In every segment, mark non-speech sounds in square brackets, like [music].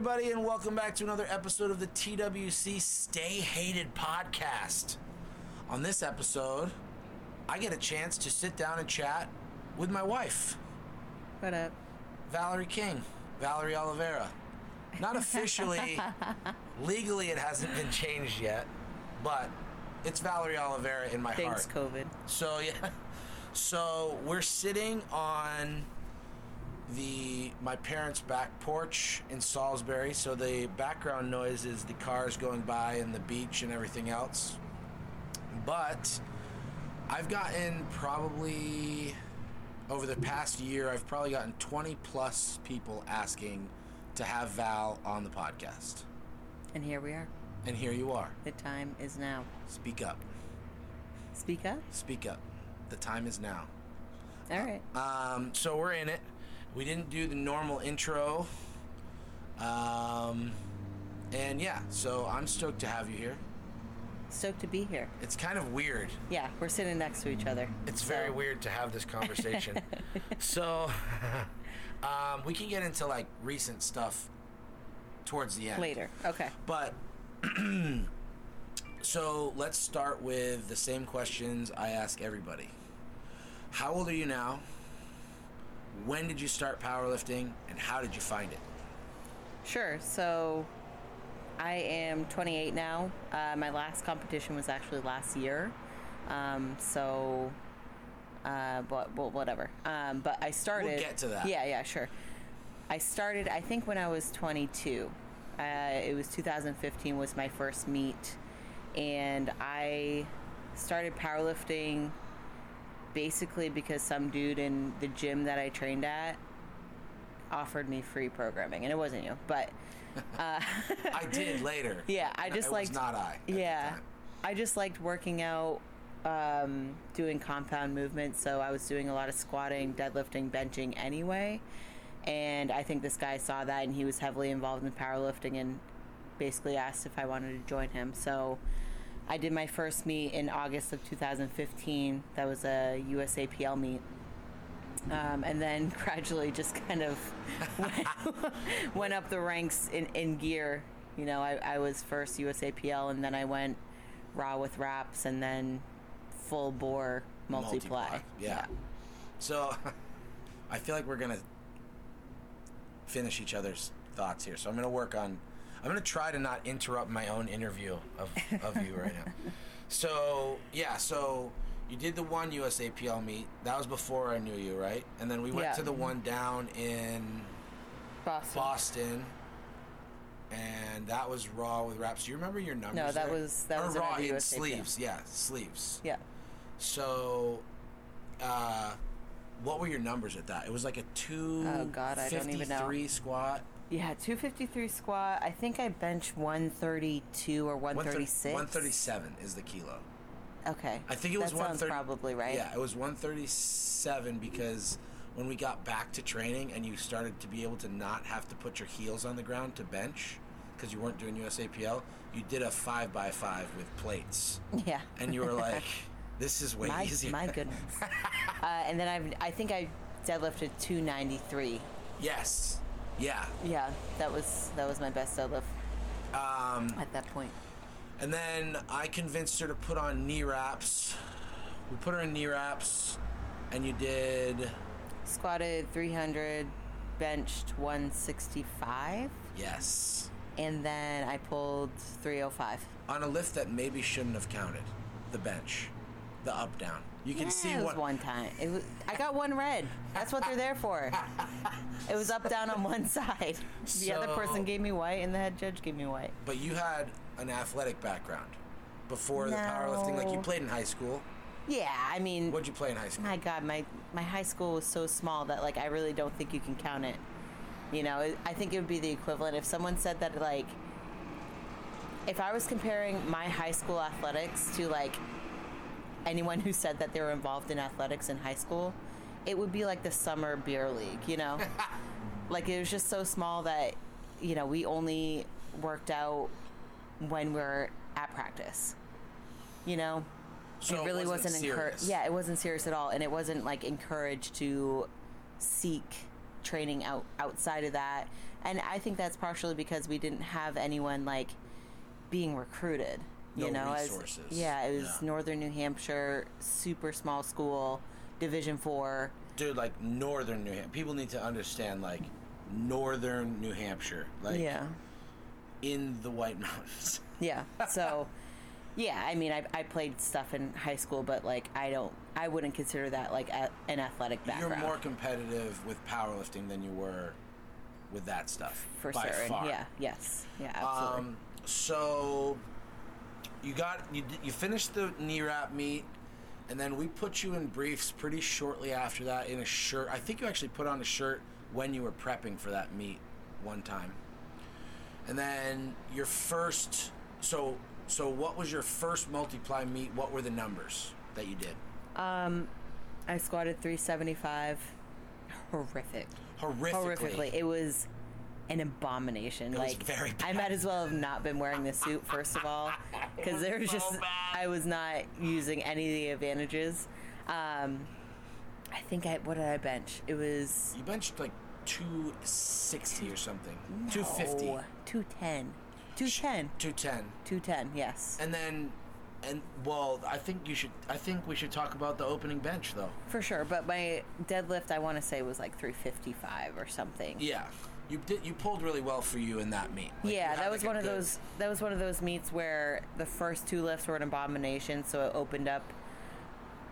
everybody, and welcome back to another episode of the TWC Stay Hated podcast. On this episode, I get a chance to sit down and chat with my wife, What up? Valerie King, Valerie Oliveira. Not officially, [laughs] legally, it hasn't been changed yet, but it's Valerie Oliveira in my Thanks, heart. Thanks, COVID. So yeah, so we're sitting on the my parents' back porch in Salisbury. So the background noise is the cars going by and the beach and everything else. But I've gotten probably over the past year, I've probably gotten 20 plus people asking to have Val on the podcast. And here we are. And here you are. The time is now. Speak up. Speak up. Speak up. The time is now. All right. Um, so we're in it. We didn't do the normal intro. Um, and yeah, so I'm stoked to have you here. Stoked to be here. It's kind of weird. Yeah, we're sitting next to each other. It's So- very weird to have this [laughs] conversation. so [laughs] um, we can get into like recent stuff towards the end. Later. Okay. But [clears throat] so let's start with the same questions I ask everybody. How old are you now? When did you start powerlifting and how did you find it? Sure. So I am 28 now. Uh, my last competition was actually last year. Um, so, uh, but well, whatever. Um, but I started. We'll get to that. Yeah, yeah, sure. I started. I think when I was 22. Uh, it was 2015 was my first meet, and I started powerlifting basically because some dude in the gym that I trained at offered me free programming, and it wasn't you, but [laughs] I did later. yeah, I just it liked not I. yeah. I just liked working out, um, doing compound movements. So I was doing a lot of squatting, deadlifting, benching anyway. And I think this guy saw that, and he was heavily involved in powerlifting, and basically asked if I wanted to join him. So I did my first meet in August of 2015. That was a USAPL meet. Um, and then [laughs] gradually just kind of went, [laughs] went up the ranks in, in gear. You know, I, I was first USAPL, and then I went raw with wraps, and then full bore multiply. Yeah. So [laughs] I feel like we're gonna finish each other's thoughts here. So I'm gonna work on. I'm gonna try to not interrupt my own interview of, of you right now. [laughs] So yeah, so you did the one USAPL meet. That was before I knew you, right? And then we went Yeah. to the one down in Boston. Boston. And that was raw with wraps. Do you remember your numbers? No, that there? was- that Or was raw in sleeves. Yeah, sleeves. Yeah. So, uh, what were your numbers at that? It was like a two. Oh, God, I don't even know. 53 squat. Yeah, 253 squat. I think I bench 132 or 136. 137 is the kilo. Okay. I think it was that 130 probably right. Yeah, it was 137 because when we got back to training and you started to be able to not have to put your heels on the ground to bench because you weren't doing USAPL, you did a five by five with plates, [laughs] Yeah. and you were like, [laughs] "This is way my, easier." my goodness. [laughs] uh, and then I've, I think I deadlifted 293. yes, yeah. Yeah, that was that was my best deadlift. Um, at that point. And then I convinced her to put on knee wraps. We put her in knee wraps, and you did Squatted 300, benched 165, yes and then I pulled 305. on a lift that maybe shouldn't have counted the bench, the up down. You can Yeah, see it was what one time. It was, I got one red. That's what they're there for. It was up down on one [laughs] side. The So- other person gave me white, and the head judge gave me white. But you had an athletic background before the powerlifting. Like you played in high school. Yeah, I mean, What'd you play in high school? my God, my my high school was so small that like I really don't think you can count it. You know, I think it would be the equivalent if someone said that like if I was comparing my high school athletics to like anyone who said that they were involved in athletics in high school, it would be like the summer beer league, you know? [laughs] like it was just so small that you know, we only worked out when we're at practice. You know? So it really wasn't, serious. encouraged. Yeah, it wasn't serious at all, and it wasn't like encouraged to seek training out outside of that. and I think that's partially because we didn't have anyone like being recruited. You No know, as- yeah, it was Yeah. Northern New Hampshire, super small school, Division Four. Dude, like northern New Hampshire. People need to understand, like, northern New Hampshire. Like, yeah, in the White Mountains. [laughs] yeah. So, yeah, I mean, I, I played stuff in high school, but like, I don't, I wouldn't consider that like a, an athletic background. You're more competitive with powerlifting than you were with that stuff. for certain. Far. Yeah. Yes. Yeah. Absolutely. Um, so you got you you finished the knee wrap meet, and then we put you in briefs pretty shortly after that in a shirt. I think you actually put on a shirt when you were prepping for that meet one time. And then your first so so what was your first multiply meet? What were the numbers that you did? Um I squatted 375. Horrific. Horrifically. Horrifically. It was an abomination. It like very I might as well have not been wearing the suit first of all, because there was just bad. I was not using any of the advantages. Um, I think I what did I bench? It was You benched like 260 or something. 250. oh, 210. 210. 210. 210. Yes. And then, and well, I think you should. I think we should talk about the opening bench, though. For sure, but my deadlift I want to say was like 355 or something. Yeah, you did. You pulled really well for you in that meet. Like, yeah, that was a one of good- those. That was one of those meets where the first two lifts were an abomination, so it opened up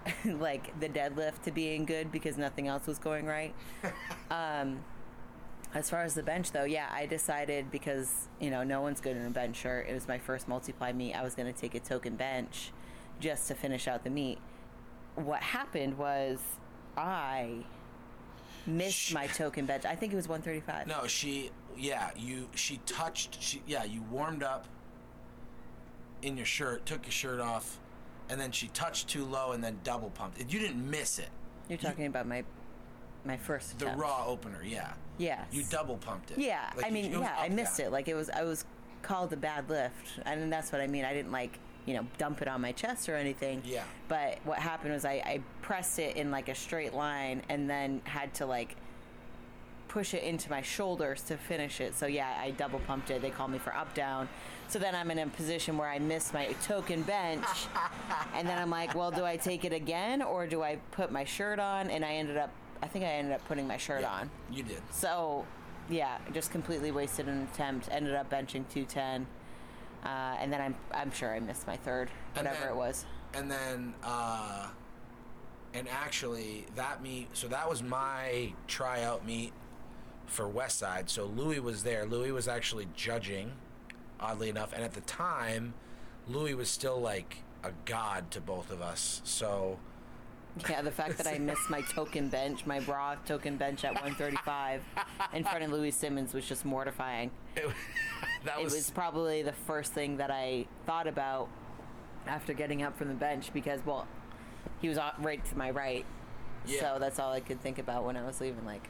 [laughs] like the deadlift to being good because nothing else was going right. [laughs] um, as far as the bench, though, yeah, I decided because you know no one's good in a bench shirt. It was my first multiply meet. I was going to take a token bench just to finish out the meet. What happened was I missed my token bench. I think it was 135. No, she. Yeah, you. She touched. She. Yeah, you warmed up in your shirt, took your shirt off, and then she touched too low and then double pumped. You didn't miss it. You're talking about my my first The attempt. raw opener. Yeah. Yeah. You double pumped it. Yeah, Like, I mean, yeah, I missed down. it. Like it was, I was called a bad lift, and that's what I mean. I didn't like, you know, dump it on my chest or anything. Yeah. But what happened was I, I pressed it in like a straight line, and then had to like push it into my shoulders to finish it. So yeah, I double pumped it. They call me for up down. So then I'm in a position where I miss my token bench, and then I'm like, well, do I take it again or do I put my shirt on? And I ended up, I think I ended up putting my shirt Yeah, on. You did. So, yeah, just completely wasted an attempt. Ended up benching 210. Uh, and then I'm, I'm sure I missed my third, whatever then- it was. and then uh and actually that meet so that was my tryout meet for westside so louie was there. Louie was actually judging oddly enough. And at the time louie was still like a god to both of us. So Yeah, the fact that I missed my token bench, my raw token bench at 135 in front of Louie Simmons was just mortifying. it, [laughs] that It was, was probably the first thing that I thought about after getting up from the bench because, well, he was right to my right. Yeah. So that's all I could think about when I was leaving. Like,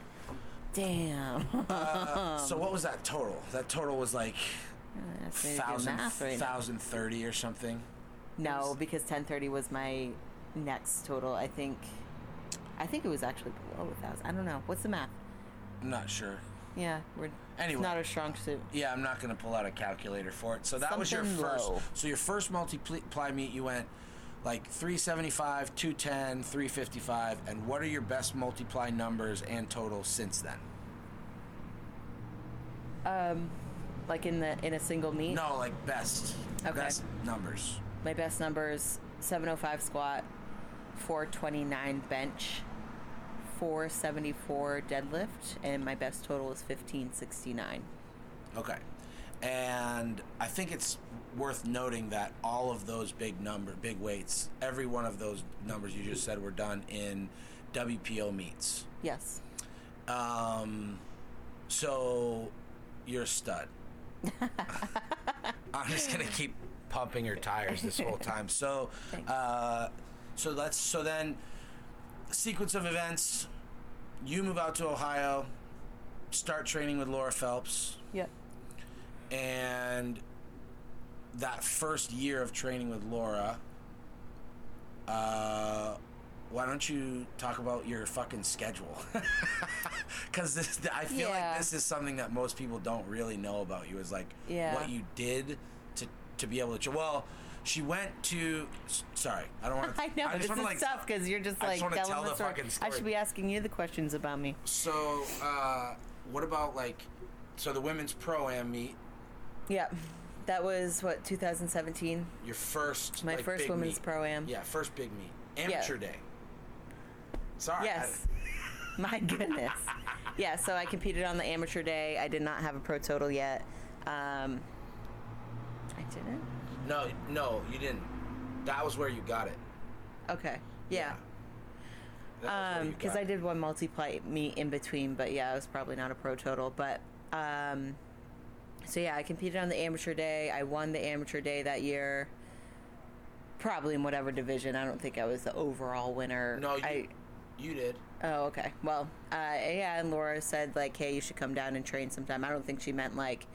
damn. Uh, so what was that total that total was like uh, thousand right thousand thirty or something No, because 1030 was my next total. I think, I think it was actually below a thousand. I don't know. What's the math? i'm not sure Yeah, we're Anyway. not a strong suit. Yeah, I'm not going to pull out a calculator for it. So that was your first. low. So your first multiply meet, you went like 375, 210, 355, and what are your best multiply numbers and totals since then? Um, like in the in a single meet. No, like best. Okay. Best numbers. My best numbers: 705 squat, 429 bench, 474 deadlift, and my best total is 1569. Okay. And I think it's worth noting that all of those big number, big weights, every one of those numbers you just said were done in WPO meets. Yes. Um, so you're a stud. [laughs] I'm just gonna keep pumping your tires this whole time. So, uh, so let's. So then, sequence of events. You move out to Ohio, start training with Laura Phelps, Yep. and that first year of training with Laura, uh, why don't you talk about your fucking schedule? [laughs] Because this, I feel Yeah. like this is something that most people don't really know about you. Is like Yeah. what you did to to be able to. Well, she went to. Sorry, I don't want to. [laughs] I know this is wanna, like, tough because you're just I like just telling tell the the story. fucking I should be asking you the questions about me. So, uh, what about like, so the women's pro am meet, Yeah, that was what 2017. your first, My like, first women's pro am. Yeah, first big meet, amateur day. Sorry. Yes. [laughs] My goodness. Yeah, so I competed on the amateur day. I did not have a pro total yet. Um, I didn't. I- no, no, you didn't. That was where you got it. Okay. Yeah. That Um, because I did one multiply meet in between, but yeah, it was probably not a pro total. But um, so yeah, I competed on the amateur day. I won the amateur day that year. Probably in whatever division. I don't think I was the overall winner. No, you, I, you did. Oh, okay. Well, uh, yeah, and Laura said like, "Hey, you should come down and train sometime." I don't think she meant like,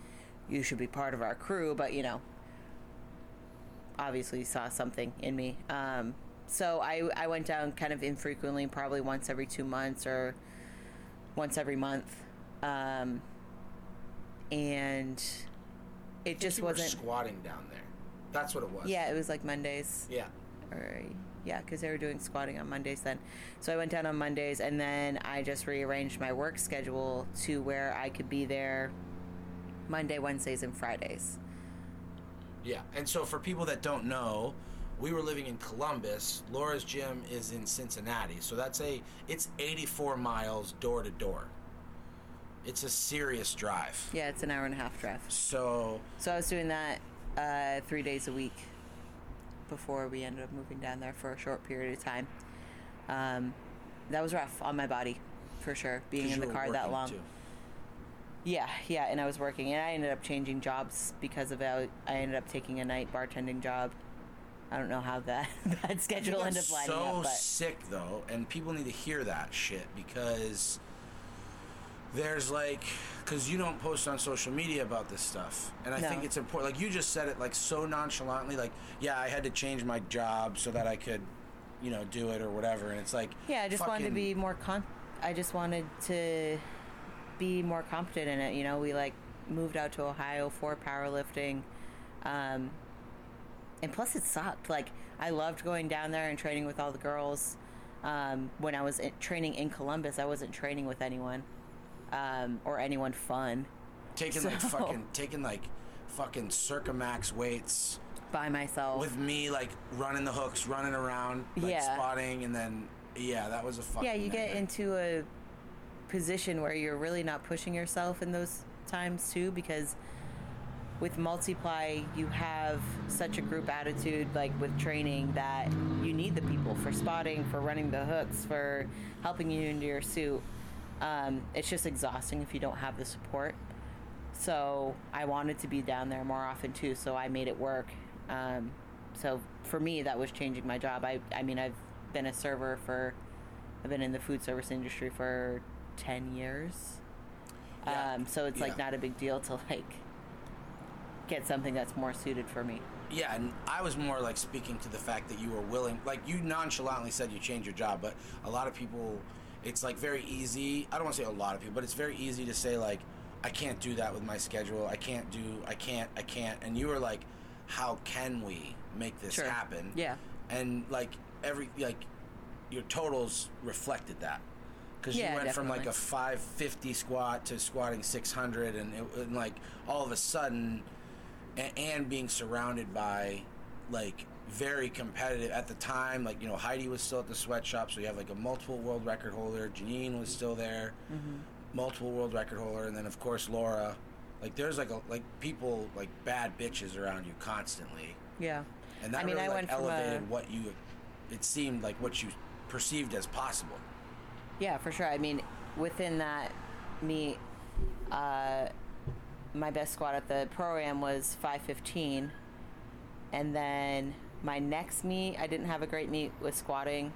you should be part of our crew, but you know, obviously saw something in me. Um, so I I went down kind of infrequently, probably once every two months or once every month, um, and it just you wasn't. squatting down there. That's what it was. Yeah, it was like Mondays Yeah. or yeah, because they were doing squatting on Mondays then. So I went down on Mondays, and then I just rearranged my work schedule to where I could be there Monday, Wednesdays, and Fridays. Yeah. And so for people that don't know, we were living in Columbus. Laura's gym is in Cincinnati. So that's a it's 84 miles door to door. It's a serious drive. Yeah, it's an hour and a half drive. So So I was doing that uh, three days a week before we ended up moving down there for a short period of time. Um, that was rough on my body, for sure, being in the car that long. too. Yeah, yeah, and I was working, and I ended up changing jobs because of it. I ended up taking a night bartending job. I don't know how that [laughs] that schedule ended up lining so up, but sick though, and people need to hear that shit because there's like, because you don't post on social media about this stuff, and I No. think it's important. Like you just said it like so nonchalantly, like yeah, I had to change my job so that I could, you know, do it or whatever, and it's like yeah, I just wanted to be more con. I just wanted to be more competent in it. You know, we like moved out to Ohio for powerlifting, um, and plus it sucked. Like I loved going down there and training with all the girls. Um, when I was in, training in Columbus, I wasn't training with anyone um, or anyone fun taking like fucking taking like fucking circa max weights by myself. with me like running the hooks, running around, like Yeah. spotting, and then yeah, that was a fucking yeah, you get into a position where you're really not pushing yourself in those times too because with multiply you have such a group attitude like with training that you need the people for spotting for running the hooks for helping you into your suit. Um, it's just exhausting if you don't have the support. So i wanted to be down there more often too so i made it work. Um, so for me that was changing my job. I, I mean i've been a server for i've been in the food service industry for 10 years Yeah. um, so it's like not a big deal to like get something that's more suited for me Yeah, and I was more like speaking to the fact that you were willing, like you nonchalantly said you changed your job, but a lot of people, it's like very easy. I don't want to say a lot of people, but it's very easy to say like, I can't do that with my schedule. I can't do. I can't. I can't. And you were like, how can we make this Sure. happen? Yeah. And like every like, your totals reflected that. Because Yeah, you went from like a 550 squat to squatting 600, and, it, and like all of a sudden, and, and being surrounded by like very competitive at the time like you know heidi was still at the sweatshop so you have like a multiple world record holder janine was still there Mm-hmm. multiple world record holder and then of course laura. Like there's like a like people like bad bitches around you constantly. Yeah. And that I mean, really I like went elevated a- what you it seemed like what you perceived as possible Yeah, for sure. I mean, within that meet, uh, my best squat at the program was 515. And then my next meet, I didn't have a great meet with squatting.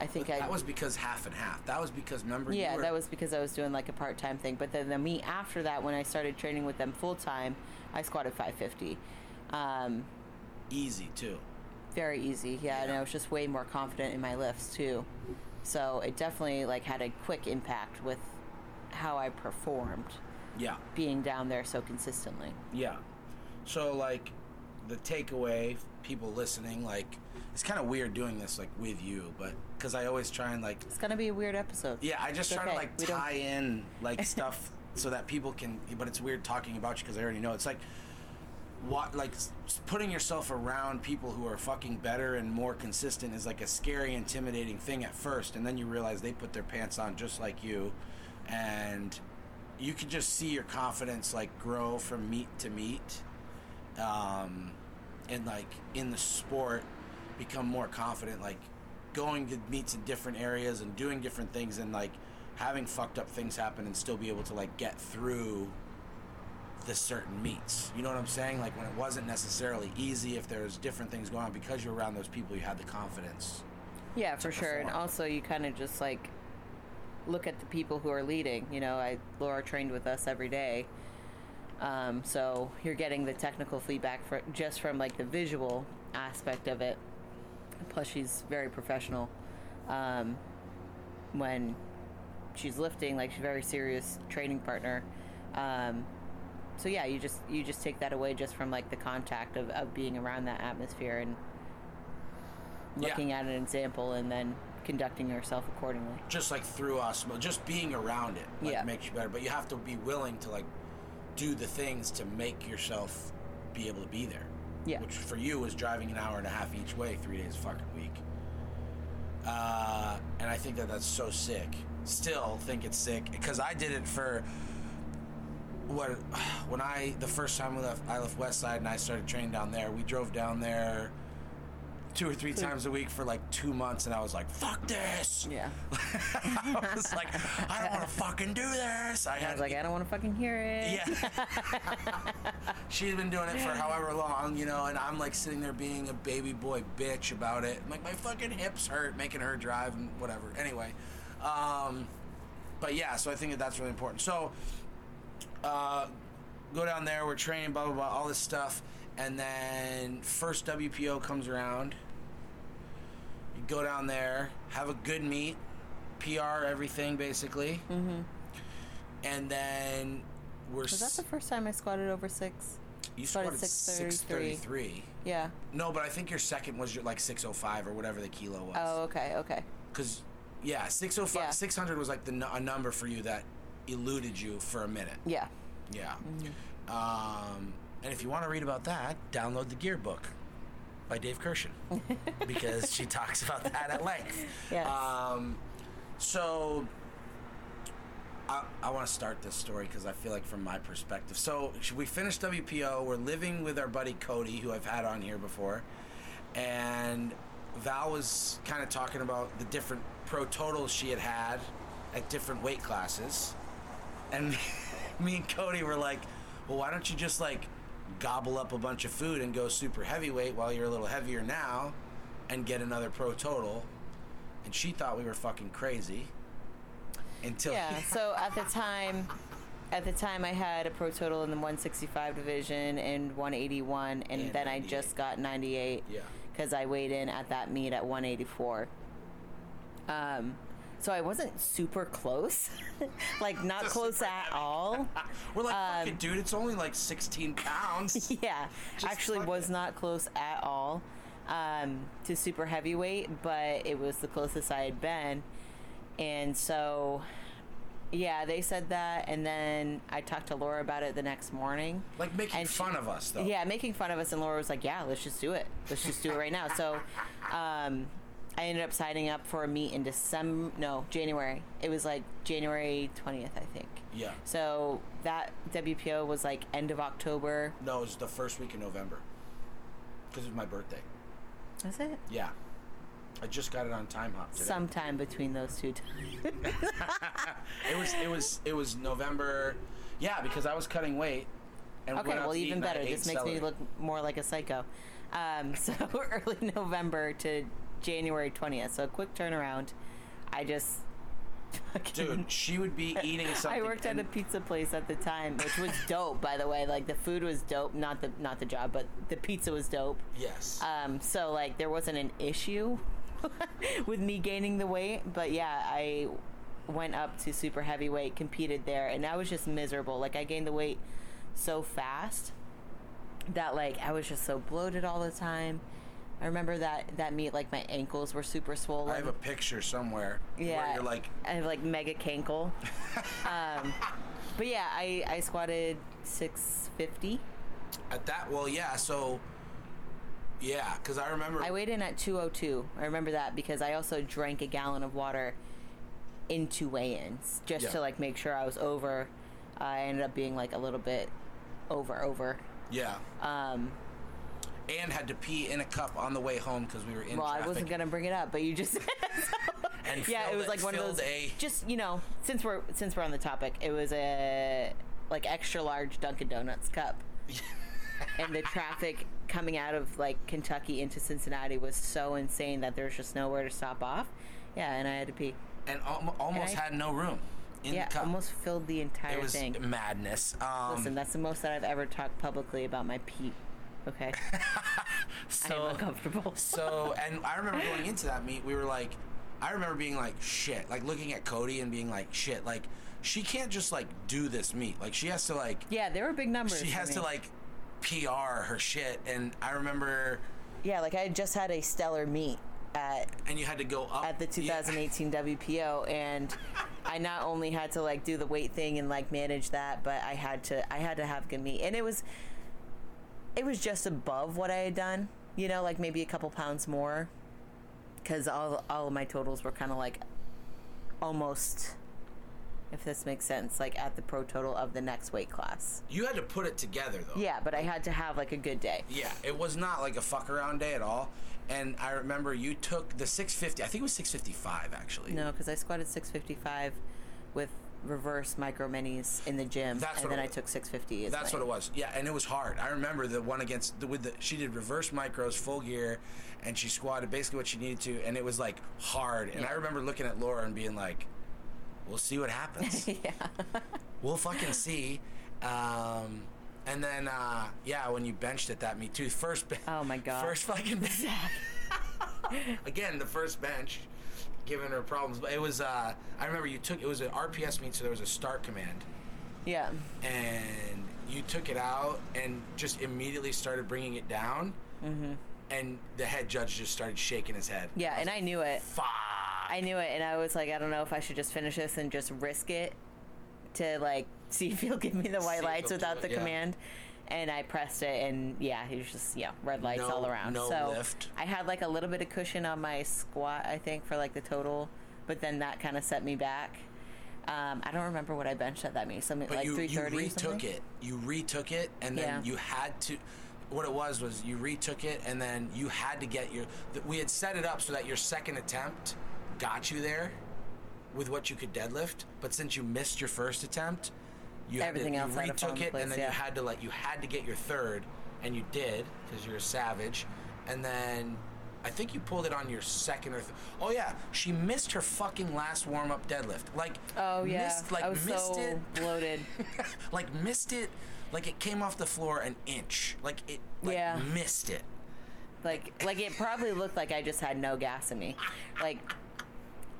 I think But I. that was because half and half that was because remember yeah, you were, that was because I was doing like a part time thing. But then the meet after that, when I started training with them full time, I squatted 550. Um, easy too Very easy, yeah, and I was just way more confident in my lifts too. So it definitely like had a quick impact with how I performed Yeah. being down there so consistently. Yeah. So like the takeaway, people listening, like it's kind of weird doing this like with you, but because I always try and like It's gonna be a weird episode. yeah, I just It's try to like We don't- tie in like stuff so that people can. But it's weird talking about you because I already know. It's like what like putting yourself around people who are fucking better and more consistent is like a scary, intimidating thing at first, and then you realize they put their pants on just like you, and you can just see your confidence like grow from meet to meet um, and like in the sport become more confident like going to meets in different areas and doing different things and like having fucked up things happen and still be able to like get through the certain meets you know what i'm saying like when it wasn't necessarily easy if there's different things going on because you're around those people you had the confidence Yeah, for sure. And also, you kind of just like look at the people who are leading. You know, I Laura trained with us every day, um, so you're getting the technical feedback for just from like the visual aspect of it. Plus, she's very professional um, when she's lifting. Like she's a very serious training partner. Um, so yeah, you just you just take that away just from like the contact of, of being around that atmosphere and Yeah. looking at an example and then conducting yourself accordingly. just like through osmosis, just being around it like, Yeah. makes you better. But you have to be willing to like do the things to make yourself be able to be there. Yeah. Which for you was driving an hour and a half each way, three days a fucking week. Uh, and I think that that's so sick. Still think it's sick because I did it for what [sighs] when I the first time we left I left Westside and I started training down there. We drove down there two or three times a week for like two months, and I was like, "Fuck this!" Yeah. [laughs] I was like, I don't want to fucking do this. I I had was like, I don't want to fucking hear it. yeah. [laughs] She's been doing it for however long, you know, and I'm like sitting there being a baby boy bitch about it. I'm Like my fucking hips hurt making her drive and whatever. Anyway, um, but yeah, so I think that that's really important. So, uh, go down there. We're training, blah blah blah, all this stuff, and then first WPO comes around. You go down there, have a good meet, PR everything basically, mm-hmm. and then we're Was that the first time I squatted over six? you started started 633. 633. Yeah. No, but I think your second was your like 605 or whatever the kilo was. Oh, okay, okay. Because, yeah, 605, Yeah. 600 was like the a number for you that eluded you for a minute. Yeah. Yeah. Um, and if you want to read about that, download the Gear Book by Dave Kirschen [laughs] because she talks about that at length. Yes. Um, so I, I want to start this story because I feel like from my perspective. So we finished WPO. We're living with our buddy Cody, who I've had on here before, and Val was kind of talking about the different pro totals she had had at different weight classes, and [laughs] me and Cody were like, "Well, why don't you just like gobble up a bunch of food and go super heavyweight while you're a little heavier now, and get another pro total?" And she thought we were fucking crazy. Until Yeah. [laughs] So at the time, at the time, I had a pro total in the 165 division and 181, and, And then I just got 98 Yeah. because I weighed in at that meet at 184. Um, so I wasn't super close, [laughs] like [laughs] not close at heavy. all. [laughs] we're like, Um, "Fuck dude! It's only like 16 pounds." yeah, Just actually was it. not close at all um, to super heavyweight, but it was the closest I had been. And so, yeah, they said that, and then I talked to Laura about it the next morning. like making she- fun of us, though. Yeah, making fun of us, and Laura was like, "Yeah, let's just do it. Let's just do it right now." So, um, I ended up signing up for a meet in December. No, January. It was like January twentieth, I think. Yeah. So that WPO was like end of October. No, it was the first week in November. Because it was my birthday. Was it? Yeah. I just got it on Timehop today. Sometime between those two times. [laughs] It was it was it was November. Yeah, because I was cutting weight. And Okay, well, even better. This makes me look more like a psycho. Um, [laughs] so early November to January 20th. So a quick turnaround. I just Dude, she would be [laughs] eating something. I worked at a pizza place at the time, which was [laughs] dope, by the way. Like the food was dope, not the not the job, but the pizza was dope. Yes. Um, so like there wasn't an issue [laughs] with me gaining the weight, but yeah, I went up to super heavyweight, competed there, and I was just miserable. Like I gained the weight so fast that like I was just so bloated all the time. I remember that that meet like my ankles were super swollen. I have a picture somewhere yeah, where you're like, I have like mega cankle. [laughs] um, but yeah, I I squatted six fifty. at that. Well, yeah. So, yeah, because I remember. I weighed in at 202. I remember that because I also drank a gallon of water into weigh-ins just Yeah. to like make sure I was over. I ended up being like a little bit over over. yeah. Um, and had to pee in a cup on the way home because we were in well, traffic. I wasn't gonna bring it up, but you just [laughs] and yeah, it was like one of those. A, Just you know, since we're since we're on the topic, it was a like extra large Dunkin' Donuts cup. [laughs] and the traffic coming out of like Kentucky into Cincinnati was so insane that there's just nowhere to stop off. Yeah, and I had to pee. and al- almost I- had no room in yeah, the cup. almost filled the entire it was thing. madness. Um, Listen, that's the most that I've ever talked publicly about my pee. Okay, so, [laughs] I am uncomfortable. [laughs] so, and I remember going into that meet, we were like, I remember being like, shit, like looking at Cody and being like, shit, like she can't just like do this meet, like she has to like, Yeah, there were big numbers. she has me. to like PR her shit, and I remember, Yeah, like I just had a stellar meet at and you had to go up at the Yeah. 2018 [laughs] WPO, and I not only had to like do the weight thing and like manage that, but I had to I had to have good meat, and it was it was just above what I had done. You know, like maybe a couple pounds more, because all all of my totals were kind of like almost. If this makes sense, like at the pro total of the next weight class. You had to put it together though. Yeah, but I had to have like a good day. Yeah, it was not like a fuck around day at all. And I remember you took the 650. I think it was 655 actually. No, because I squatted 655 with reverse micro minis in the gym, That's and then I took 650. That's my- what it was. Yeah, and it was hard. I remember the one against the, with the she did reverse micros, full gear, and she squatted basically what she needed to, and it was like hard. And I remember looking at Laura and being like, "We'll see what happens. [laughs] yeah. [laughs] we'll fucking see." Um, and then uh, yeah, when you benched at that meet too, first be- Oh my God. [laughs] first fucking again the first bench. Giving her problems, but it was. Uh, I remember you took. It was an RPS meet, so there was a start command, Yeah. and you took it out and just immediately started bringing it down. Mm-hmm. And the head judge just started shaking his head. Yeah, and I knew it. Fuck. I knew it, and I was like, I don't know if I should just finish this and just risk it to like [laughs] see if he'll give me the white if lights without it, the yeah. command. And I pressed it, and yeah, he was just yeah, red lights No- all around. no so lift. I had like a little bit of cushion on my squat, I think, for like the total, but then that kind of set me back. Um, I don't remember what I benched at that meeting. Something But like you, three you thirty. retook it. You retook it, and then Yeah. you had to. What it was was you retook it, and then you had to get your. We had set it up so that your second attempt got you there, with what you could deadlift. But since you missed your first attempt, you Everything had else you to retook it, place, and then yeah. you had to like you had to get your third, and you did because you're a savage, and then. I think you pulled it on your second or th- oh yeah she missed her fucking last warm up deadlift like Oh yeah, missed, like I was missed so it bloated. [laughs] like missed it like it came off the floor an inch like it like Yeah. missed it like like it probably looked like I just had no gas in me. Like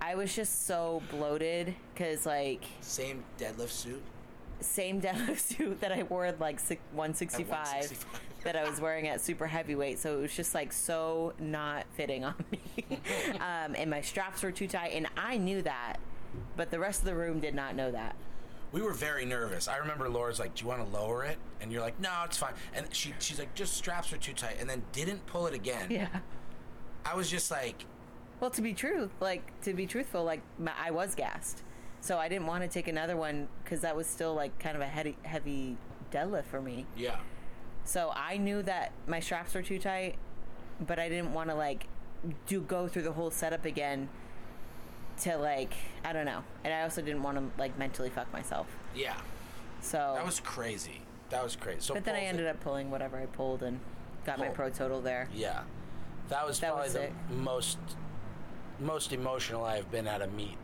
I was just so bloated because like same deadlift suit same [laughs] deadlift suit that I wore at like six, 165, 165. that I was wearing at super heavyweight. So it was just like so not fitting on me. [laughs] um, and my straps were too tight. And I knew that, but the rest of the room did not know that. we were very nervous i remember laura's like do you want to lower it and you're like no it's fine and she she's like just straps are too tight and then didn't pull it again Yeah. i was just like Well, to be true, like to be truthful, like my, I was gassed, so I didn't want to take another one because that was still like kind of a heavy, heavy deadlift for me. yeah So I knew that my straps were too tight, but I didn't want to like do go through the whole setup again to like I don't know, and I also didn't want to like mentally fuck myself. yeah So, that was crazy that was crazy so but then I ended it. up pulling whatever I pulled and got my pro total there. yeah that was That probably was the most most emotional i've been at a meet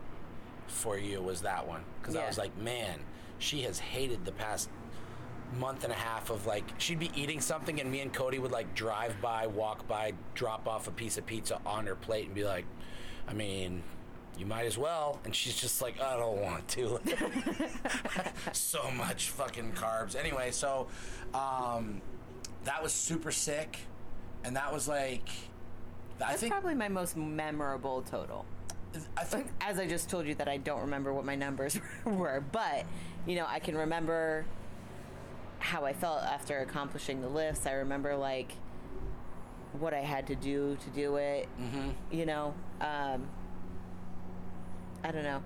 for you was that one because I was like, man, she has hated the past month and a half of like she'd be eating something and me and Cody would like drive by, walk by, drop off a piece of pizza on her plate and be like, I mean, you might as well. And she's just like, I don't want to. [laughs] so much fucking carbs. Anyway, so um, that was super sick, and that was like, I That's think, probably my most memorable total. I think, As I just told you that I don't remember what my numbers [laughs] were, but you know, I can remember how I felt after accomplishing the lifts. I remember like what I had to do to do it. Mm-hmm. You know, um, I don't know.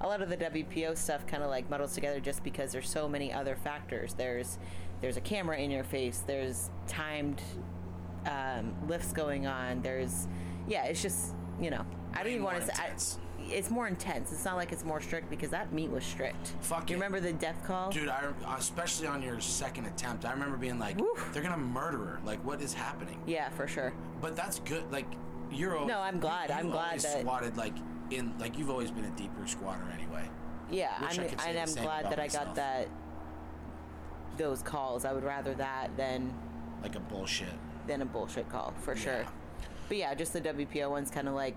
A lot of the WPO stuff kind of like muddles together just because there's so many other factors. There's there's a camera in your face. There's timed um, lifts going on. There's yeah, it's just you know I don't even want to say. I, it's more intense. It's not like it's more strict because that meat was strict. Fuck you it. remember the death call? dude, I especially on your second attempt, I remember being like, they're gonna murder her. Like, what is happening? Yeah, for sure. But that's good. Like, you're. al- No, I'm glad. You, I'm glad always that- squatted like in like you've always been a deep root squatter anyway. Yeah, Wish I I mean, could say and I'm glad that I got that those calls. I would rather that than Like a bullshit. than a bullshit call for sure. But yeah, just the WPO ones kind of like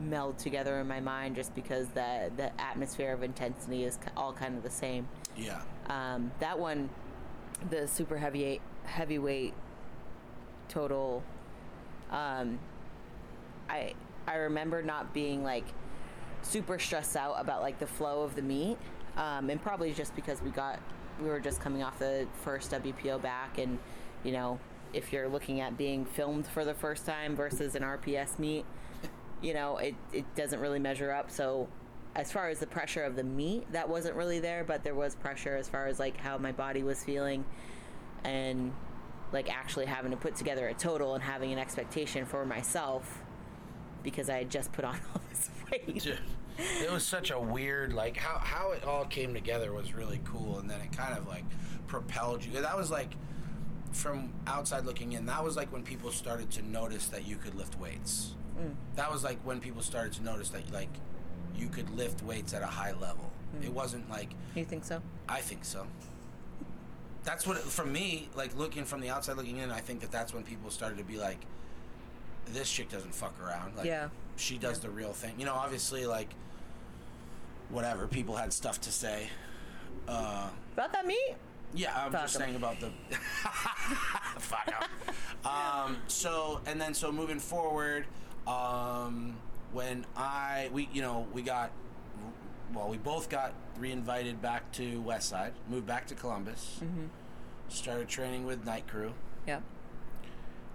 meld together in my mind just because the the atmosphere of intensity is all kind of the same. Yeah. Um, that one, the super heavy heavyweight total. Um, I I remember not being like super stressed out about like the flow of the meet, um, and probably just because we got we were just coming off the first WPO back, and you know if you're looking at being filmed for the first time versus an RPS meet, you know it it doesn't really measure up. So as far as the pressure of the meat, that wasn't really there, but there was pressure as far as like how my body was feeling, and like actually having to put together a total and having an expectation for myself because I had just put on [laughs] all this weight. It was such a weird like how how it all came together was really cool and then it kind of like propelled you that was like from outside looking in that was like when people started to notice that you could lift weights that was like when people started to notice that like you could lift weights at a high level it wasn't like You think so? i think so that's what it, from me like looking from the outside looking in i think that that's when people started to be like this chick doesn't fuck around like Yeah. she does the real thing you know obviously like whatever people had stuff to say uh About that meat? yeah i'm Fuck just 'em. saying about the [laughs] fuck up [laughs] um so and then so moving forward um when i we you know we got well we both got reinvited back to westside moved back to columbus Mm-hmm. started training with night crew Yep.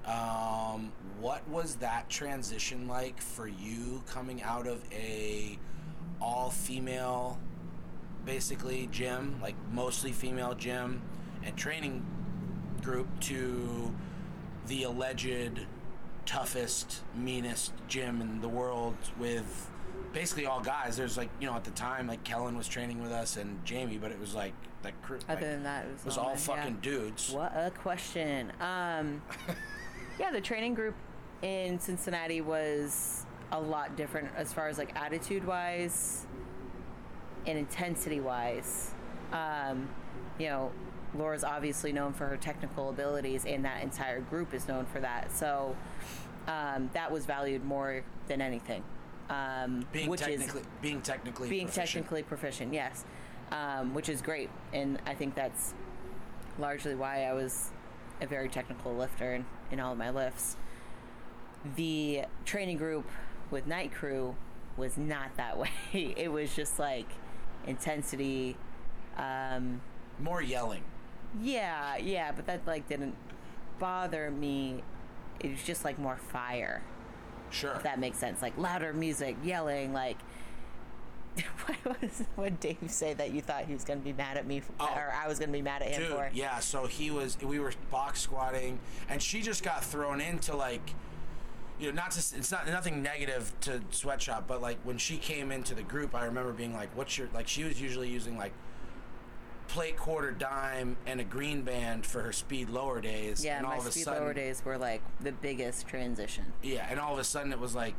um, what was that transition like for you coming out of a all female basically gym like mostly female gym and training group to the alleged toughest meanest gym in the world with basically all guys there's like you know at the time like kellen was training with us and jamie but it was like that crew Other like, than that, it was, was all all men, yeah. fucking dudes What a question. Um, [laughs] yeah, the training group in Cincinnati was a lot different as far as like attitude wise and intensity wise. Um, you know, Laura's obviously known for her technical abilities, and that entire group is known for that. So um, that was valued more than anything. Um, being which is technically being technically being proficient. technically proficient, yes, um, which is great, and I think that's largely why I was a very technical lifter in, in all of my lifts. The training group with Night Crew was not that [laughs] way. It was just like intensity. Um, more yelling yeah, yeah, but that like didn't bother me. It was just like more fire sure if that makes sense. Like louder music, yelling, like. [laughs] What was what Dave say that you thought he was going to be mad at me for, Oh. or I was going to be mad at him Dude, for? yeah. So he was. We were box squatting, and she just got thrown into like, you know, not to. It's not nothing negative to sweatshop, but like when she came into the group, I remember being like, "What's your like?" She was usually using like plate quarter dime and a green band for her speed lower days. Yeah, and my all of a speed sudden, lower days were like the biggest transition. Yeah, and all of a sudden it was like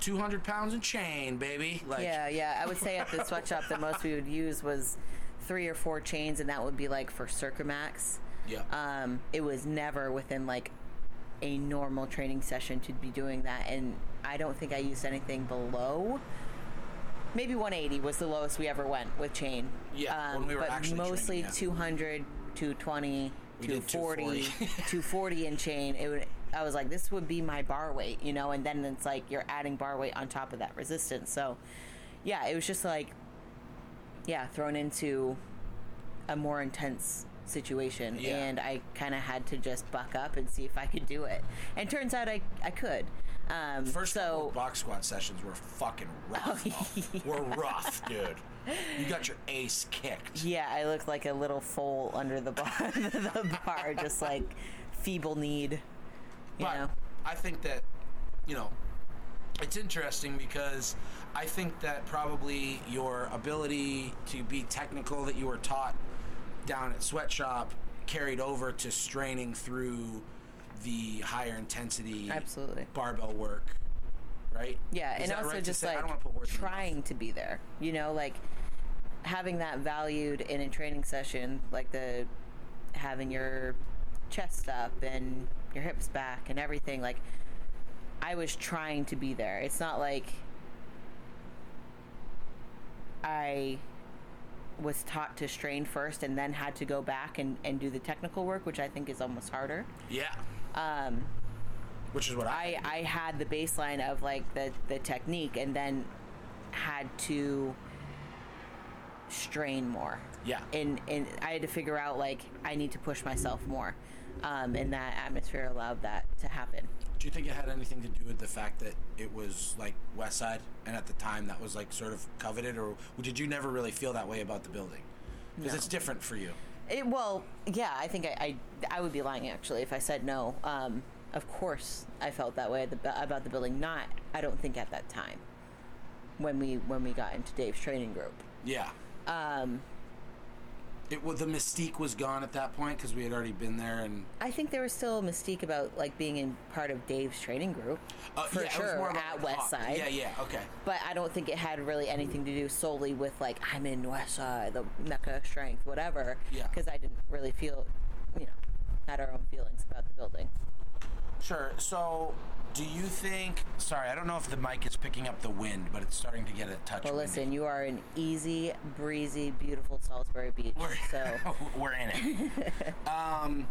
200 pounds in chain, baby. Like, Yeah, yeah. I would say at the [laughs] sweatshop, the most we would use was three or four chains, and that would be like for circa max. yeah. Um, it was never within like a normal training session to be doing that, and I don't think I used anything below. Maybe 180 was the lowest we ever went with chain. Yeah, um, when we were but actually mostly training, yeah. 200, 220, We did 240, 240. [laughs] 240 in chain. It would. I was like, this would be my bar weight, you know, and then it's like you're adding bar weight on top of that resistance. So, yeah, it was just like, yeah, thrown into a more intense situation Yeah. and I kind of had to just buck up and see if I could do it. And turns out I, I could. Um, First so box squat sessions were fucking [laughs] rough. though. were rough, dude. You got your ace kicked. yeah, I looked like a little foal under the bar, [laughs] the bar, just like feeble need. You But know, I think that, you know, it's interesting because I think that probably your ability to be technical that you were taught down at sweatshop carried over to straining through the higher intensity absolutely. barbell work, right? Yeah, Is and also right just like don't put words in your mouth. trying to be there. You know, like having that valued in a training session, like the having your chest up and your hips back and everything. Like I was trying to be there. It's not like I was taught to strain first and then had to go back and, and do the technical work, which I think is almost harder. Yeah. Um, which is what I, I, I had the baseline of like the, the technique and then had to strain more. Yeah. And and I had to figure out like I need to push myself more. Um, and that atmosphere allowed that to happen. Do you think it had anything to do with the fact that it was like Westside, and at the time that was like sort of coveted, or did you never really feel that way about the building? Because No. it's different for you. It, well, yeah, I think I, I I would be lying actually if I said no. Um, of course, I felt that way the, about the building. Not, I don't think at that time when we when we got into Dave's training group. Yeah. Um, It was the mystique was gone at that point because we had already been there, and I think there was still a mystique about like being in part of Dave's training group uh, for yeah, it was sure at like, Westside. Yeah, yeah, okay. But I don't think it had really anything to do solely with like I'm in Westside, the Mecca strength, whatever. Yeah. Because I didn't really feel, you know, had our own feelings about the building. Sure. So, do you think? Sorry, I don't know if the mic is picking up the wind, but it's starting to get a touch. Well, windy. listen, you are an easy, breezy, beautiful Salisbury Beach. We're, So [laughs] we're in it. [laughs] um,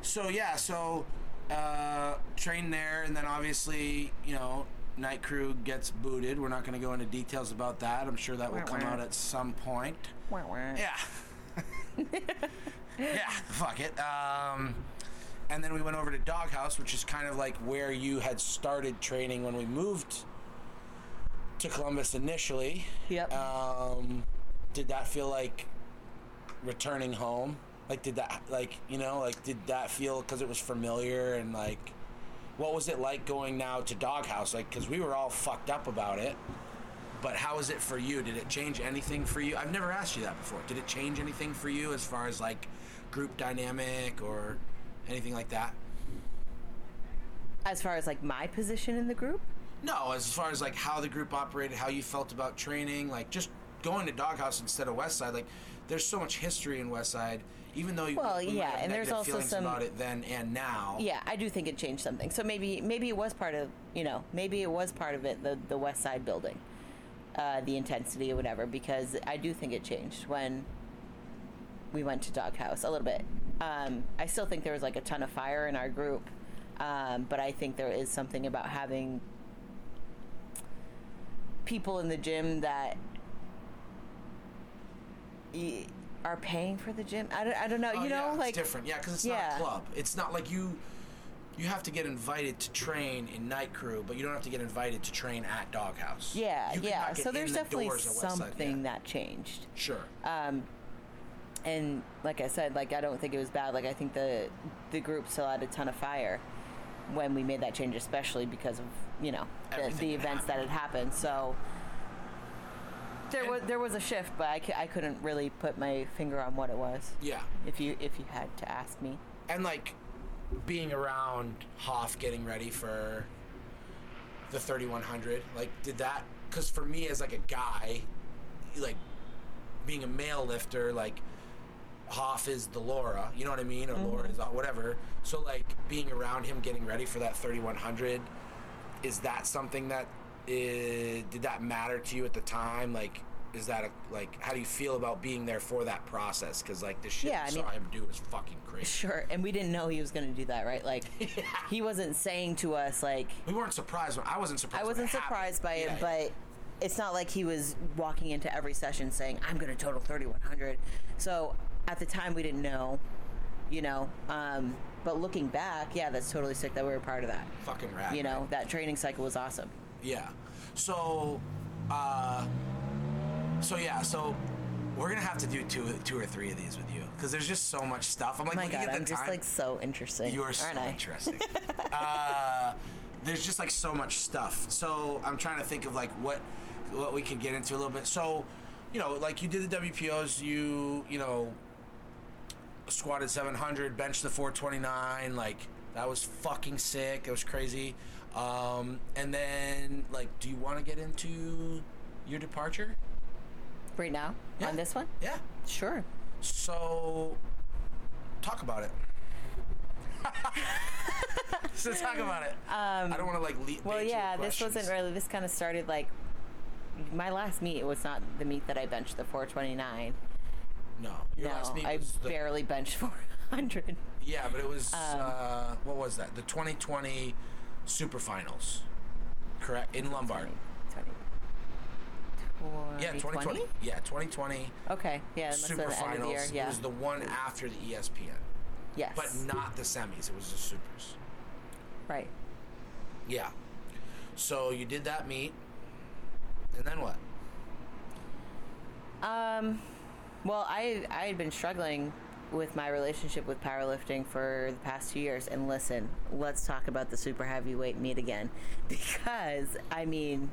so yeah, so uh, train there, and then obviously, you know, night crew gets booted. We're not going to go into details about that. I'm sure that will Wah, come wah. out at some point. wah, wah. Yeah. [laughs] yeah. Fuck it. Um, and then we went over to Doghouse, which is kind of like where you had started training when we moved to Columbus initially. Yep. Um, did that feel like returning home? Like, did that, like, you know, like, did that feel because it was familiar and like, what was it like going now to Doghouse? Like, because we were all fucked up about it. But how is it for you? Did it change anything for you? I've never asked you that before. Did it change anything for you as far as like group dynamic or anything like that? as far as like my position in the group, No, as far as like how the group operated, how you felt about training, like just going to Doghouse instead of Westside. Like, there's so much history in Westside, even though you Well, we yeah, and there's also feelings some- about it then and now. yeah, I do think it changed something. So maybe maybe it was part of you know maybe it was part of it the the Westside building, uh, the intensity or whatever. Because I do think it changed when we went to Doghouse a little bit. Um, I still think there was like a ton of fire in our group, um, but I think there is something about having people in the gym that y- are paying for the gym. I don't, I don't know. Oh, you know, yeah, it's like different. Yeah, because it's not a club. It's not like you. You have to get invited to train in night crew, but you don't have to get invited to train at Doghouse. Yeah, yeah. So there's the definitely doors at Westside, something yeah. that changed. Sure. And like I said, like I don't think it was bad. Like I think the the group still had a ton of fire when we made that change, especially because of you know the, the events that had happened. So there And- was there was a shift, but I, I couldn't really put my finger on what it was. yeah. If you if you had to ask me, and like being around Hoff getting ready for the 3100? Like, did that? Because for me, as like a guy, like being a male lifter, like Hoff is the Laura, you know what I mean, or Laura is uh, whatever. So like being around him, getting ready for that 3100, is that something that uh, did that matter to you at the time? Like, is that a like? How do you feel about being there for that process? Because like the shit Yeah, I I saw mean- him do was fucking crazy. Sure, and we didn't know he was going to do that, right? Like, [laughs] he wasn't saying to us like, We weren't surprised. When, I wasn't surprised. I wasn't it happened. surprised by it, Yeah. but it's not like he was walking into every session saying, "I'm going to total 3100." So at the time, we didn't know, you know. Um, but looking back, yeah, that's totally sick that we were part of that. fucking rad. You know, that training cycle was awesome. Yeah. So, uh, so yeah. So we're gonna have to do two, two or three of these with you because there's just so much stuff. I'm like, Oh my god, I'm just like so interesting. You are so I? interesting. [laughs] uh, there's just like so much stuff. So I'm trying to think of like what what we can get into a little bit. So, you know, like you did the WPOs, you you know, squatted 700, benched the 429, like that was fucking sick. It was crazy. Um, and then like, do you want to get into your departure? Right now Yeah. on this one, Yeah. sure. So, talk about it. [laughs] so talk about it. Um, I don't want to like lead. Well, yeah, this wasn't really. This kind of started like my last meet was not the meet that I benched the 429. No, your last no, meet I was the, barely benched [laughs] 400. yeah, but it was Um, uh, what was that? The 2020 Super Finals, correct? In Lombard. 20, Yeah, 2020. Yeah, 2020 Okay, yeah, Super been the end of the year. Finals. Yeah. It was the one after the ESPN, yes. but not the semis. It was the supers. right. Yeah. So you did that meet, and then what? Um, well, I I had been struggling with my relationship with powerlifting for the past two years, and listen, let's talk about the super heavyweight meet again, [laughs] because I mean,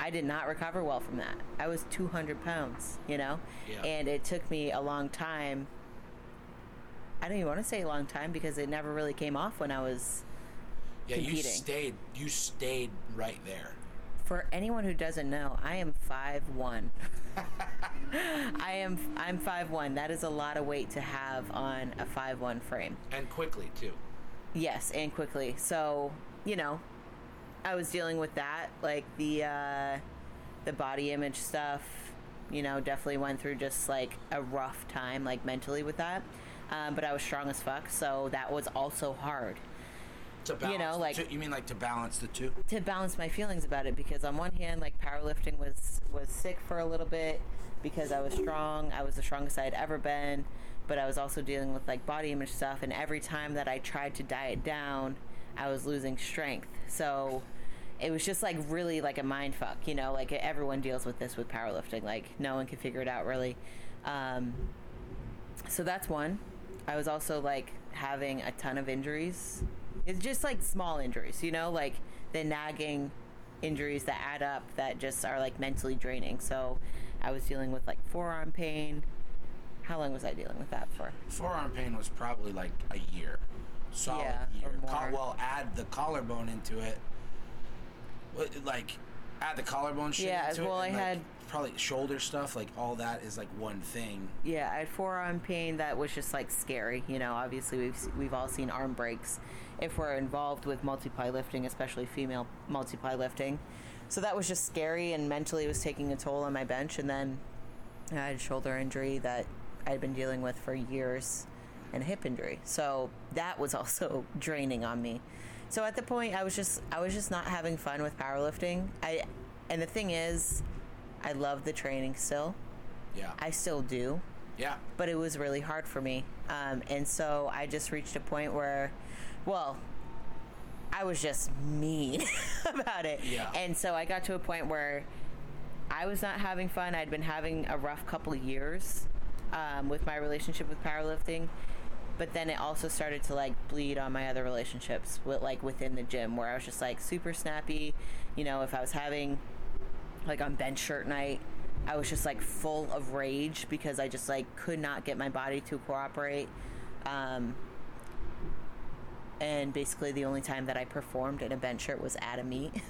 I did not recover well from that. I was 200 pounds, you know, Yeah. and it took me a long time. I don't even want to say a long time because it never really came off when I was Yeah, you stayed. You stayed right there. For anyone who doesn't know, I am five one. [laughs] I am I'm five one. That is a lot of weight to have on a five one frame. and quickly too. Yes, and quickly. So you know, I was dealing with that, like the uh, the body image stuff. You know, definitely went through just like a rough time, like mentally with that. Um, but I was strong as fuck, so that was also hard. To balance, know, like- you mean like to balance the two? to balance my feelings about it because on one hand like powerlifting was was sick for a little bit because I was strong I was the strongest I had ever been but I was also dealing with like body image stuff and every time that I tried to diet down I was losing strength so it was just like really like a mind fuck you know like everyone deals with this with powerlifting like no one can figure it out really um, so that's one. I was also like having a ton of injuries. It's just like small injuries, you know, like the nagging injuries that add up that just are like mentally draining. So I was dealing with like forearm pain. How long was I dealing with that for? Forearm pain was probably like a year, solid Yeah, year. Col- well, add the collarbone into it. Like, add the collarbone shit Yeah, into well, I like, had- probably shoulder stuff. Like all that is like one thing. Yeah, I had forearm pain that was just like scary. You know, obviously we've we've all seen arm breaks if we're involved with multi ply lifting, especially female multi ply lifting. So that was just scary and mentally it was taking a toll on my bench. And then I had shoulder injury that I'd been dealing with for years and hip injury. So that was [laughs] also draining on me. So at the point I was just I was just not having fun with powerlifting. I and the thing is I love the training still. Yeah. I still do yeah. but it was really hard for me. Um, and so I just reached a point where, well, I was just mean [laughs] about it. Yeah. And so I got to a point where I was not having fun. I'd been having a rough couple of years um, with my relationship with powerlifting. But then it also started to like bleed on my other relationships with like within the gym where I was just like super snappy. You know, if I was having like on bench shirt night i was just like full of rage because i just like could not get my body to cooperate um, and basically the only time that i performed in a bench shirt was at a meet [laughs]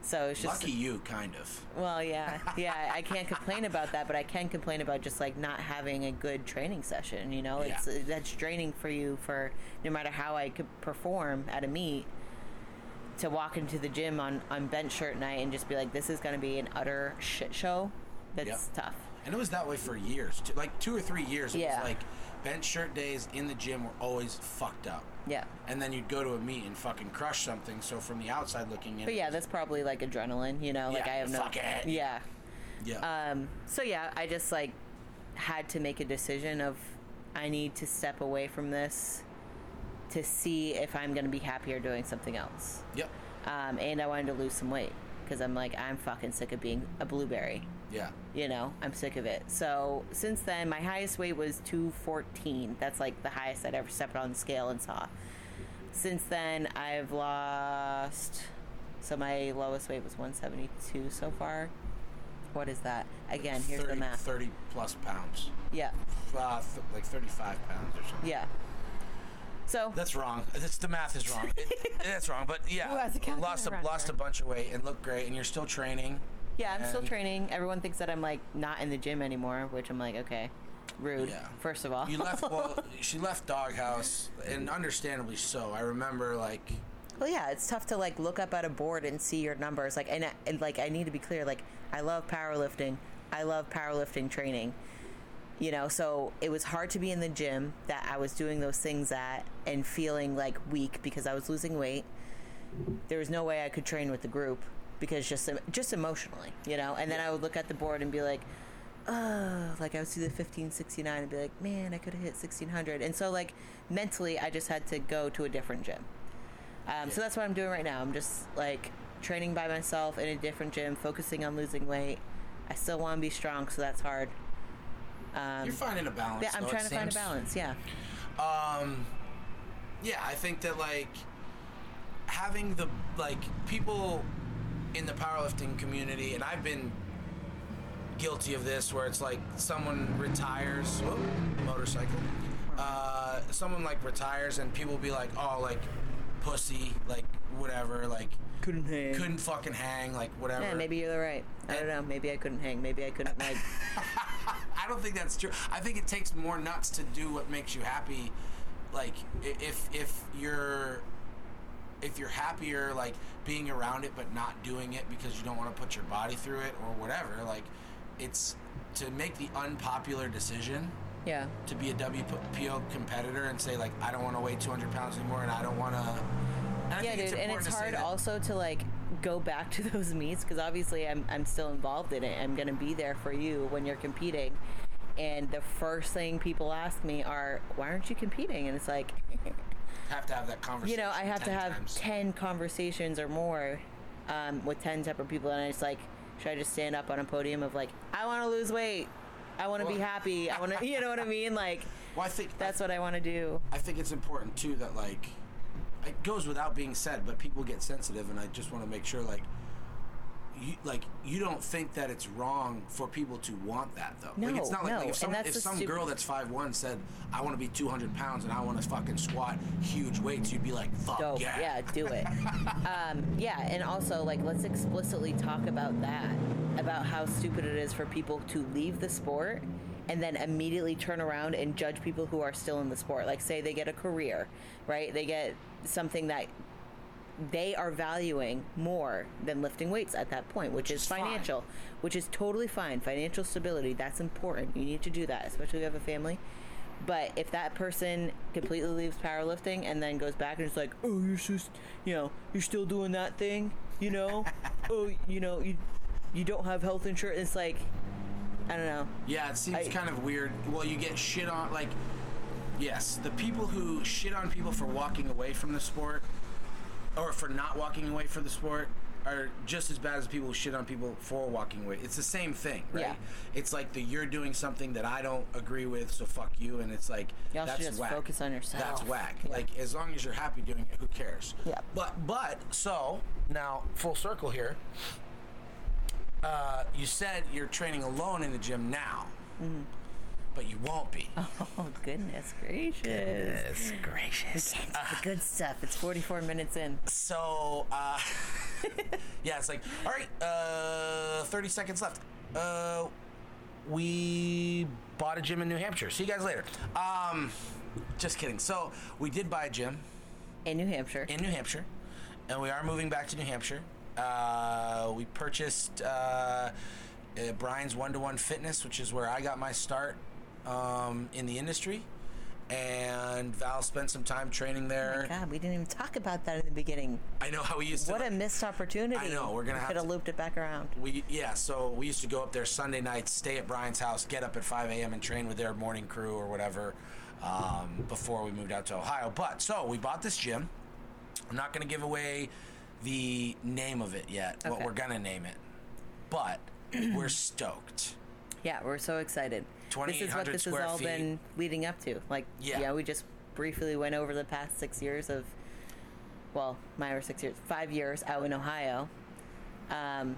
So it's just Lucky you, kind of. well, yeah, [laughs] yeah. I can't complain about that, but I can complain about just like not having a good training session. You know, it's Yeah. that's draining for you for no matter how I could perform at a meet. To walk into the gym on on bench shirt night and just be like, this is going to be an utter shit show. That's Yep. tough. And it was that way for years, too. like two or three years. It Yeah. was like bench shirt days in the gym were always fucked up. Yeah. And then you'd go to a meet and fucking crush something. So from the outside looking in, But yeah, that's probably like adrenaline, you know. Like Yeah, I have no. fuck it. Yeah. yeah, Um. So yeah, I just like had to make a decision of I need to step away from this to see if I'm going to be happier doing something else. yep, Um, and I wanted to lose some weight because I'm like I'm fucking sick of being a blueberry. yeah. You know, I'm sick of it. So since then, my highest weight was 214. That's like the highest I'd ever stepped on the scale and saw. Since then, I've lost. So my lowest weight was 172 so far. What is that? Again, here's 30, the math. 30 plus pounds, Yeah, uh, th- like 35 pounds or something. yeah. So That's wrong. That's the math is wrong. It, [laughs] that's wrong. But yeah, Who a lost a, lost a bunch of weight and looked great, and you're still training. yeah, I'm still training. Everyone thinks that I'm like not in the gym anymore, which I'm like, okay, rude. Yeah. First of all, You left. [laughs] Well, she left Doghouse, and understandably so. I remember like Well, yeah, it's tough to like look up at a board and see your numbers. Like, and, and like I need to be clear. Like, I love powerlifting. I love powerlifting training. You know, so it was hard to be in the gym that I was doing those things at and feeling like weak because I was losing weight. There was no way I could train with the group because just just emotionally, you know. And then I would look at the board and be like, oh, like I would see the 1569 and be like, man, I could have hit 1600. And so like mentally, I just had to go to a different gym. Um, so that's what I'm doing right now. I'm just like training by myself in a different gym, focusing on losing weight. I still want to be strong, so that's hard. Um, you're finding a balance. yeah, I'm though, it trying to find a balance. Yeah, Um, yeah, I think that like having the like people in the powerlifting community, and I've been guilty of this, where it's like someone retires, whoop, motorcycle, uh, someone like retires, and people be like, oh, like pussy, like whatever, like couldn't hang. couldn't fucking hang, like whatever. Yeah, maybe you're right. I don't know. Maybe I couldn't hang. Maybe I couldn't like. [laughs] I don't think that's true. I think it takes more nuts to do what makes you happy. Like if if you're if you're happier like being around it but not doing it because you don't want to put your body through it or whatever, like it's to make the unpopular decision yeah. to be a WPO competitor and say like I don't want to weigh 200 pounds anymore and I don't want to. Yeah, dude, and it's hard also to like go back to [laughs] those meets because obviously I'm I'm still involved in it. I'm gonna be there for you when you're competing, and the first thing people ask me are, "Why aren't you competing?" And it's like, [laughs] have to have that conversation. you know, I have to have times. ten conversations or more um, with ten separate people, and it's like, should I just stand up on a podium of like, I want to lose weight, I want to be happy, I want to, [laughs] you know what I mean? Like, Well, I think that's what I want to do. I think it's important too that like it goes without being said, but people get sensitive, and I just want to make sure like you like you don't think that it's wrong for people to want that though. like No, it's not like, no, like if some if some girl that's five one said I want to be two hundred pounds and I want to fucking squat huge weights, you'd be like fuck dope. yeah. Yeah, do it. [laughs] um, yeah, and also like let's explicitly talk about that, about how stupid it is for people to leave the sport and then immediately turn around and judge people who are still in the sport. Like say they get a career, right? They get something that they are valuing more than lifting weights at that point, which is is fine. financial, which is totally fine. Financial stability, that's important. You need to do that, especially if you have a family. But if that person completely leaves powerlifting and then goes back and is like, oh, you're just, you know, you're still doing that thing, you know, [laughs] oh, you know, you, you don't have health insurance. It's like, I don't know. Yeah, it seems I- kind of weird. Well, you get shit on like yes, the people who shit on people for walking away from the sport or for not walking away from the sport are just as bad as people who shit on people for walking away. It's the same thing, right? Yeah. It's like the you're doing something that I don't agree with, so fuck you and it's like Y'all should that's just whack. focus on yourself. That's whack. Yeah. Like as long as you're happy doing it, who cares? Yeah. But but so now full circle here. Uh, you said you're training alone in the gym now, Mm-hmm. but you won't be. [laughs] Oh, goodness gracious. Goodness gracious. It's the good stuff. It's 44 minutes in. So, uh, [laughs] yeah, it's like, all right, uh, 30 seconds left. Uh, we bought a gym in New Hampshire. See you guys later. Um, just kidding. So we did buy a gym In New Hampshire. in New Hampshire, and we are moving back to New Hampshire. Uh, we purchased uh, uh, Brian's One to One Fitness, which is where I got my start um, in the industry. And Val spent some time training there. God, we didn't even talk about that in the beginning. I know how we used to. What a missed opportunity. I know, we're gonna have could have to- looped it back around. We yeah, so we used to go up there Sunday nights, stay at Brian's house, get up at 5 a.m. and train with their morning crew or whatever um, before we moved out to Ohio. But so we bought this gym. I'm not going to give away the name of it yet. What we're going to name it, but [clears throat] we're stoked. Yeah, we're so excited. This is what this has all feet. been leading up to. Like, Yeah. yeah. we just briefly went over the past six years of, well, my or six years, five years out in Ohio. Um,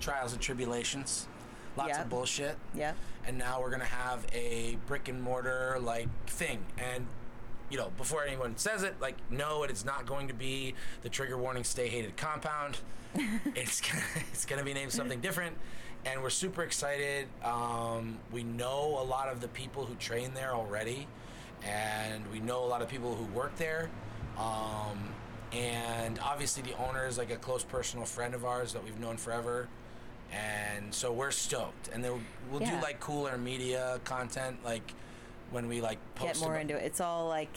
Trials and tribulations, lots Yeah. of bullshit. yeah, and now we're gonna have a brick and mortar like thing and you know before anyone says it like no it is not going to be the trigger warning stay hated compound. [laughs] It's gonna, it's gonna be named something different and we're super excited. Um, we know a lot of the people who train there already and we know a lot of people who work there. Um, and obviously the owner is like a close personal friend of ours that we've known forever and so we're stoked. And then we'll, we'll do Yeah. like cooler media content like when we like post get more about- into it. It's all like,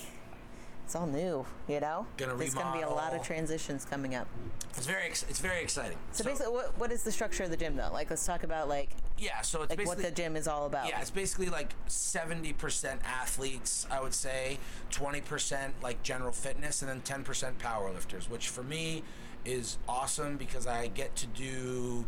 it's all new, you know? Gonna There's going to be a lot of transitions coming up. it's very ex- it's very exciting So, basically, what, what is the structure of the gym, though? Like, let's talk about, like, yeah so it's like what the gym is all about. Yeah, it's basically like 70% athletes, I would say, 20% like general fitness, and then 10% powerlifters, which for me is awesome because I get to do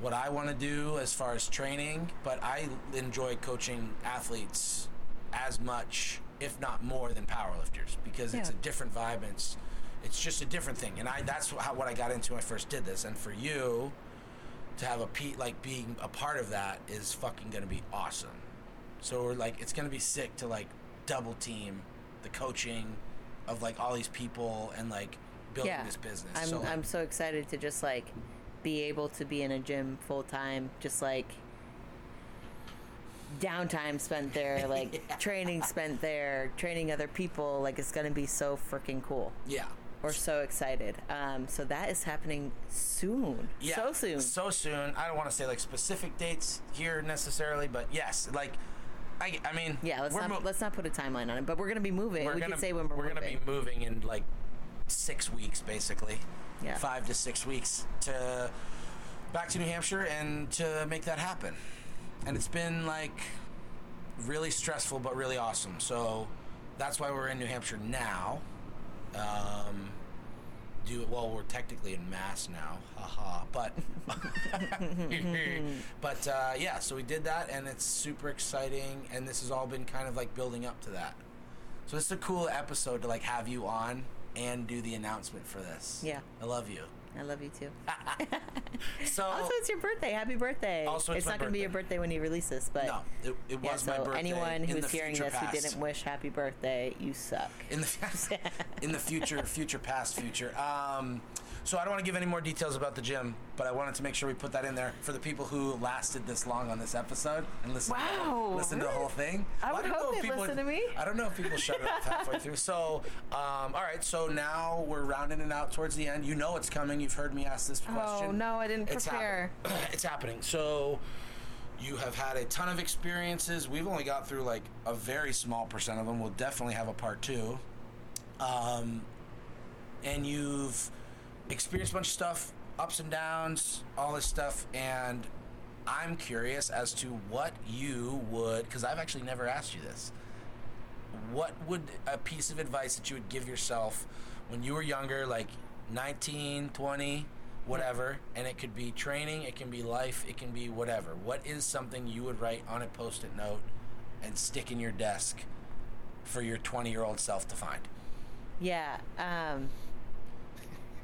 what I want to do as far as training, but I enjoy coaching athletes as much, if not more, than powerlifters because it's a different vibe. And it's, it's just a different thing, and I that's how, what I got into when I first did this. And for you, to have a pe like being a part of that is fucking gonna be awesome. So we're like, it's gonna be sick to like double team the coaching of like all these people and like building yeah. this business. I'm, so like, I'm so excited to just, like, be able to be in a gym full time, just like downtime spent there, [laughs] like Yeah. training spent there, training other people. Like, it's to be so freaking cool. yeah, We're so excited. Um, so that is happening soon. yeah, So soon. so soon. I don't want to say like specific dates here necessarily, but yes, like. I, I mean, yeah, let's not mo- let's not put a timeline on it, but we're gonna be moving. we're we gonna can say when we're, we're gonna be moving in like six weeks, basically. Yeah. Five to six weeks to back to New Hampshire and to make that happen. And it's been like really stressful, but really awesome. So that's why we're in New Hampshire now. Um, do it well. We're technically in Mass now, haha. But [laughs] but uh, yeah, so we did that, and it's super exciting. And this has all been kind of like building up to that. So it's a cool episode to like have you on and do the announcement for this. Yeah. I love you. I love you too. [laughs] [laughs] So Also, it's your birthday. Happy birthday! Also, it's my not gonna be your birthday when you release this, but no, it, it yeah. was my So birthday. anyone who's hearing this who didn't wish happy birthday, you suck. in the [laughs] in the future, future past, future. Um, so I don't want to give any more details about the gym, but I wanted to make sure we put that in there for the people who lasted this long on this episode and listen. to, Wow, listen to the whole thing. I Well, would know hope they people- listen to me. I don't know if people shut it off halfway through. So, um, all right. So now we're rounding it out towards the end. You know it's coming. You've heard me ask this question. Oh no, I didn't It's prepare. [clears throat] it's happening. So you have had a ton of experiences. We've only got through like a very small percent of them. We'll definitely have a part two. Um, and you've experienced a bunch of stuff, ups and downs, all this stuff, and I'm curious as to what you would, because I've actually never asked you this. What would a piece of advice that you would give yourself when you were younger, like 19, 20, whatever, and it could be training, it can be life, it can be whatever. What is something you would write on a post it note and stick in your desk for your 20 year old self to find? Yeah. Um,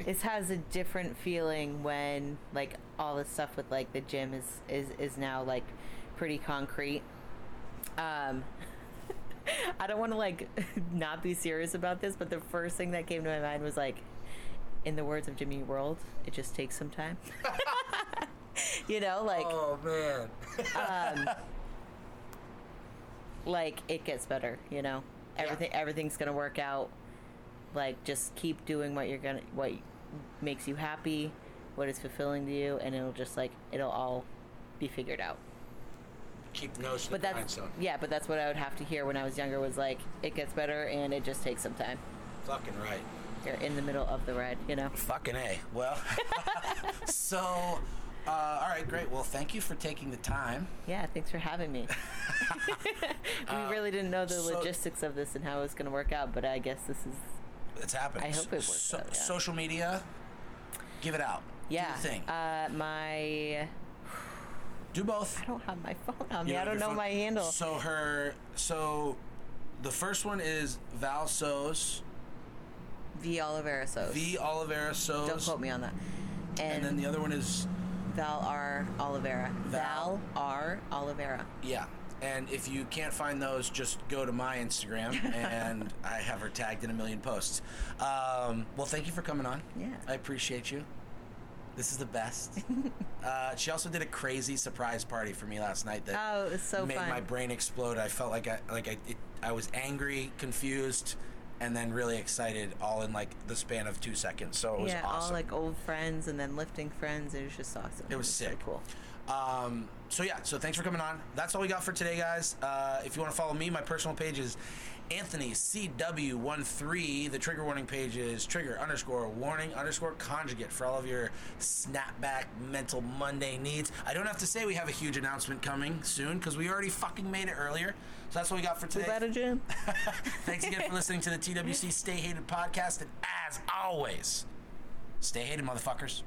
this has a different feeling when like all the stuff with like the gym is is is now like pretty concrete. Um, [laughs] I don't want to like [laughs] not be serious about this, but the first thing that came to my mind was like in the words of Jimmy World, it just takes some time. [laughs] you know, like Oh man. um, like it gets better. You know, Yeah. everything everything's gonna work out. Like just keep doing what you're gonna what makes you happy, what is fulfilling to you, and it'll just like it'll all be figured out. Keep nose to But the that's grindstone. yeah, but that's what I would have to hear when I was younger was like it gets better and it just takes some time. Fucking right. You're in the middle of the red, you know. Fucking a. Well. [laughs] so. Uh, all right, great. Well, thank you for taking the time. Yeah, thanks for having me. [laughs] [laughs] we really didn't know the Uh, so- logistics of this and how it was going to work out, but I guess this is It's happening. I hope it works So- out, yeah. Social media, give it out. yeah. Do thing. Uh, my Do both. I don't have my phone on me. I don't know phone? my handle. So her. So, the first one is Val Sos. V Oliveira Sos. V Oliveira Sos. Don't quote me on that. And, And then the other one is Val R Oliveira. Val- Val R Oliveira. yeah. And if you can't find those, just go to my Instagram, [laughs] and I have her tagged in a million posts. Um, well, thank you for coming on. Yeah. I appreciate you. This is the best. [laughs] uh, she also did a crazy surprise party for me last night that Oh, it was so made fun. my brain explode. I felt like I like I it, I was angry, confused, and then really excited, all in like the span of two seconds. So it was yeah, awesome. all like old friends and then lifting friends. It was just awesome. It was so sick. cool. Um, so yeah, so thanks for coming on. That's all we got for today, guys. Uh, if you want to follow me, my personal page is Anthony CW13. The trigger warning page is trigger underscore warning underscore conjugate for all of your snapback mental Monday needs. I don't have to say we have a huge announcement coming soon because we already fucking made it earlier. So that's what we got for today. that a gym? Thanks again for listening to the TWC Stay Hated podcast. And as always, stay hated, motherfuckers.